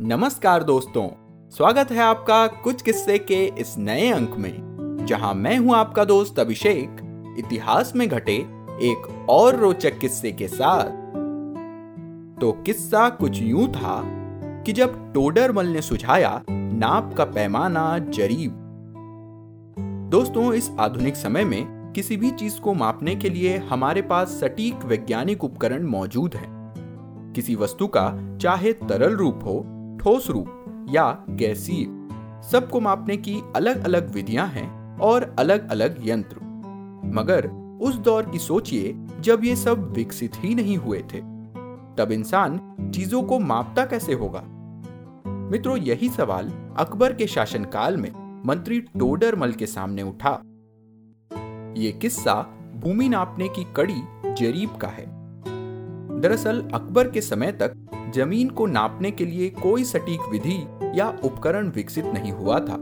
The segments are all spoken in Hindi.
नमस्कार दोस्तों, स्वागत है आपका कुछ किस्से के इस नए अंक में, जहाँ मैं हूँ आपका दोस्त अभिषेक, इतिहास में घटे एक और रोचक किस्से के साथ। तो किस्सा कुछ यूँ था कि जब टोडरमल ने सुझाया, नाप का पैमाना जरीब। दोस्तों, इस आधुनिक समय में किसी भी चीज़ को मापने के लिए हमारे पास सटीक वैज्ञानिक उपकरण मौजूद हैं। किसी वस्तु का, चाहे तरल रूप हो ठोस रूप या गैसीय, सबको मापने की अलग अलग विधियाँ हैं और अलग अलग यंत्र। मगर उस दौर की सोचिए, जब ये सब विकसित ही नहीं हुए थे, तब इंसान चीज़ों को मापता कैसे होगा? मित्रों, यही सवाल अकबर के शासनकाल में मंत्री टोडरमल के सामने उठा। ये किस्सा भूमि नापने की कड़ी जरीब का है। दरअसल अकबर के समय तक ज़मीन को नापने के लिए कोई सटीक विधि या उपकरण विकसित नहीं हुआ था।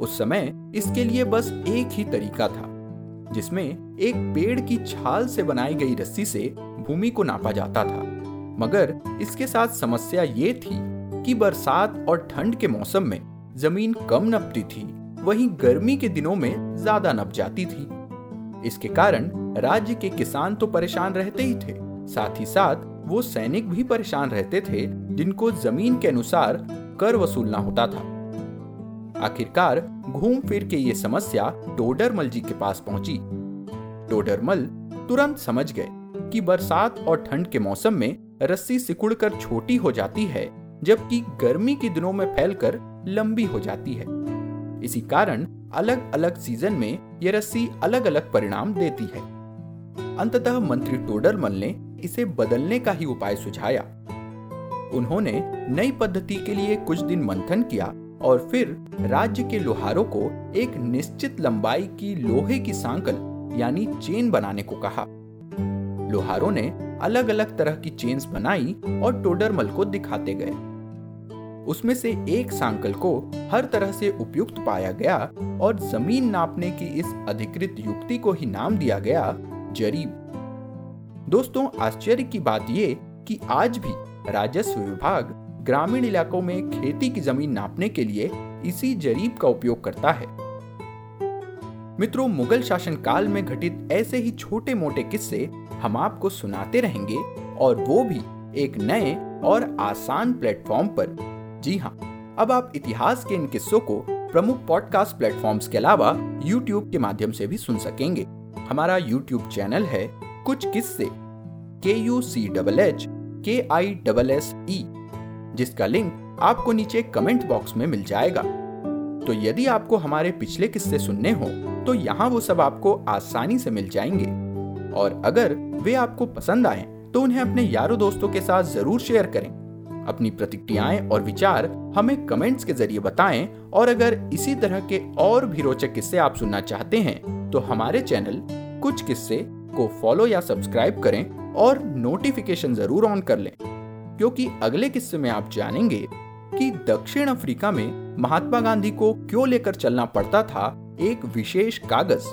उस समय इसके लिए बस एक ही तरीका था, जिसमें एक पेड़ की छाल से बनाई गई रस्सी से भूमि को नापा जाता था। मगर इसके साथ समस्या ये थी कि बरसात और ठंड के मौसम में ज़मीन कम नपती थी, वहीं गर्मी के दिनों में ज़्यादा नप जाती थी। इसके कारण राज्य के किसान तो परेशान रहते ही थे, साथ ही साथ वो सैनिक भी परेशान रहते थे जिनको ज़मीन के अनुसार कर वसूलना होता था। आखिरकार घूम फिर के ये समस्या टोडरमल जी के पास पहुँची। टोडरमल तुरंत समझ गए कि बरसात और ठंड के मौसम में रस्सी सिकुड़कर छोटी हो जाती है, जबकि गर्मी के दिनों में फैलकर लंबी हो जाती है। इसी कारण अलग अलग सीज़न में यह रस्सी अलग अलग परिणाम देती है। अंततः मंत्री टोडरमल ने इसे बदलने का ही उपाय सुझाया। उन्होंने नई पद्धति के लिए कुछ दिन मंथन किया और फिर राज्य के लोहारों को एक निश्चित लंबाई की लोहे की सांकल, यानी चेन बनाने को कहा। लोहारों ने अलग अलग तरह की चेन्स बनाई और टोडरमल को दिखाते गए। उसमें से एक सांकल को हर तरह से उपयुक्त पाया गया और ज़मीन नापने की इस अधिकृत युक्ति को ही नाम दिया गया, जरीब। दोस्तों, आश्चर्य की बात ये कि आज भी राजस्व विभाग ग्रामीण इलाकों में खेती की ज़मीन नापने के लिए इसी जरीब का उपयोग करता है। मित्रों, मुगल शासन काल में घटित ऐसे ही छोटे मोटे किस्से हम आपको सुनाते रहेंगे और वो भी एक नए और आसान प्लेटफॉर्म पर। जी हाँ अब आप इतिहास के इन किस्सों को प्रमुख पॉडकास्ट प्लेटफॉर्म्स के अलावा यूट्यूब के माध्यम से भी सुन सकेंगे। हमारा यूट्यूब चैनल है कुछ किस्से के यू सी डबल एच के आई डबल एस ई जिसका लिंक आपको नीचे कमेंट बॉक्स में मिल जाएगा। तो यदि आपको हमारे पिछले किस्से सुनने हो तो यहाँ वो सब आपको आसानी से मिल जाएँगे। और अगर वे आपको पसंद आए तो उन्हें अपने यारों दोस्तों के साथ ज़रूर शेयर करें। अपनी प्रतिक्रियाएँ और विचार हमें कमेंट्स के ज़रिए बताएँ, और अगर इसी तरह के और भी रोचक किस्से आप सुनना चाहते हैं तो हमारे चैनल कुछ किस्से को फॉलो या सब्सक्राइब करें और नोटिफिकेशन ज़रूर ऑन कर लें, क्योंकि अगले किस्से में आप जानेंगे कि दक्षिण अफ्रीका में महात्मा गांधी को क्यों लेकर चलना पड़ता था एक विशेष कागज़।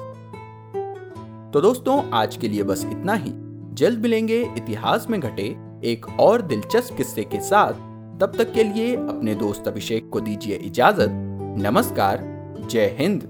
तो दोस्तों, आज के लिए बस इतना ही। जल्द मिलेंगे इतिहास में घटे एक और दिलचस्प किस्से के साथ। तब तक के लिए अपने दोस्त अभिषेक को दीजिए इजाज़त। नमस्कार, जय हिंद।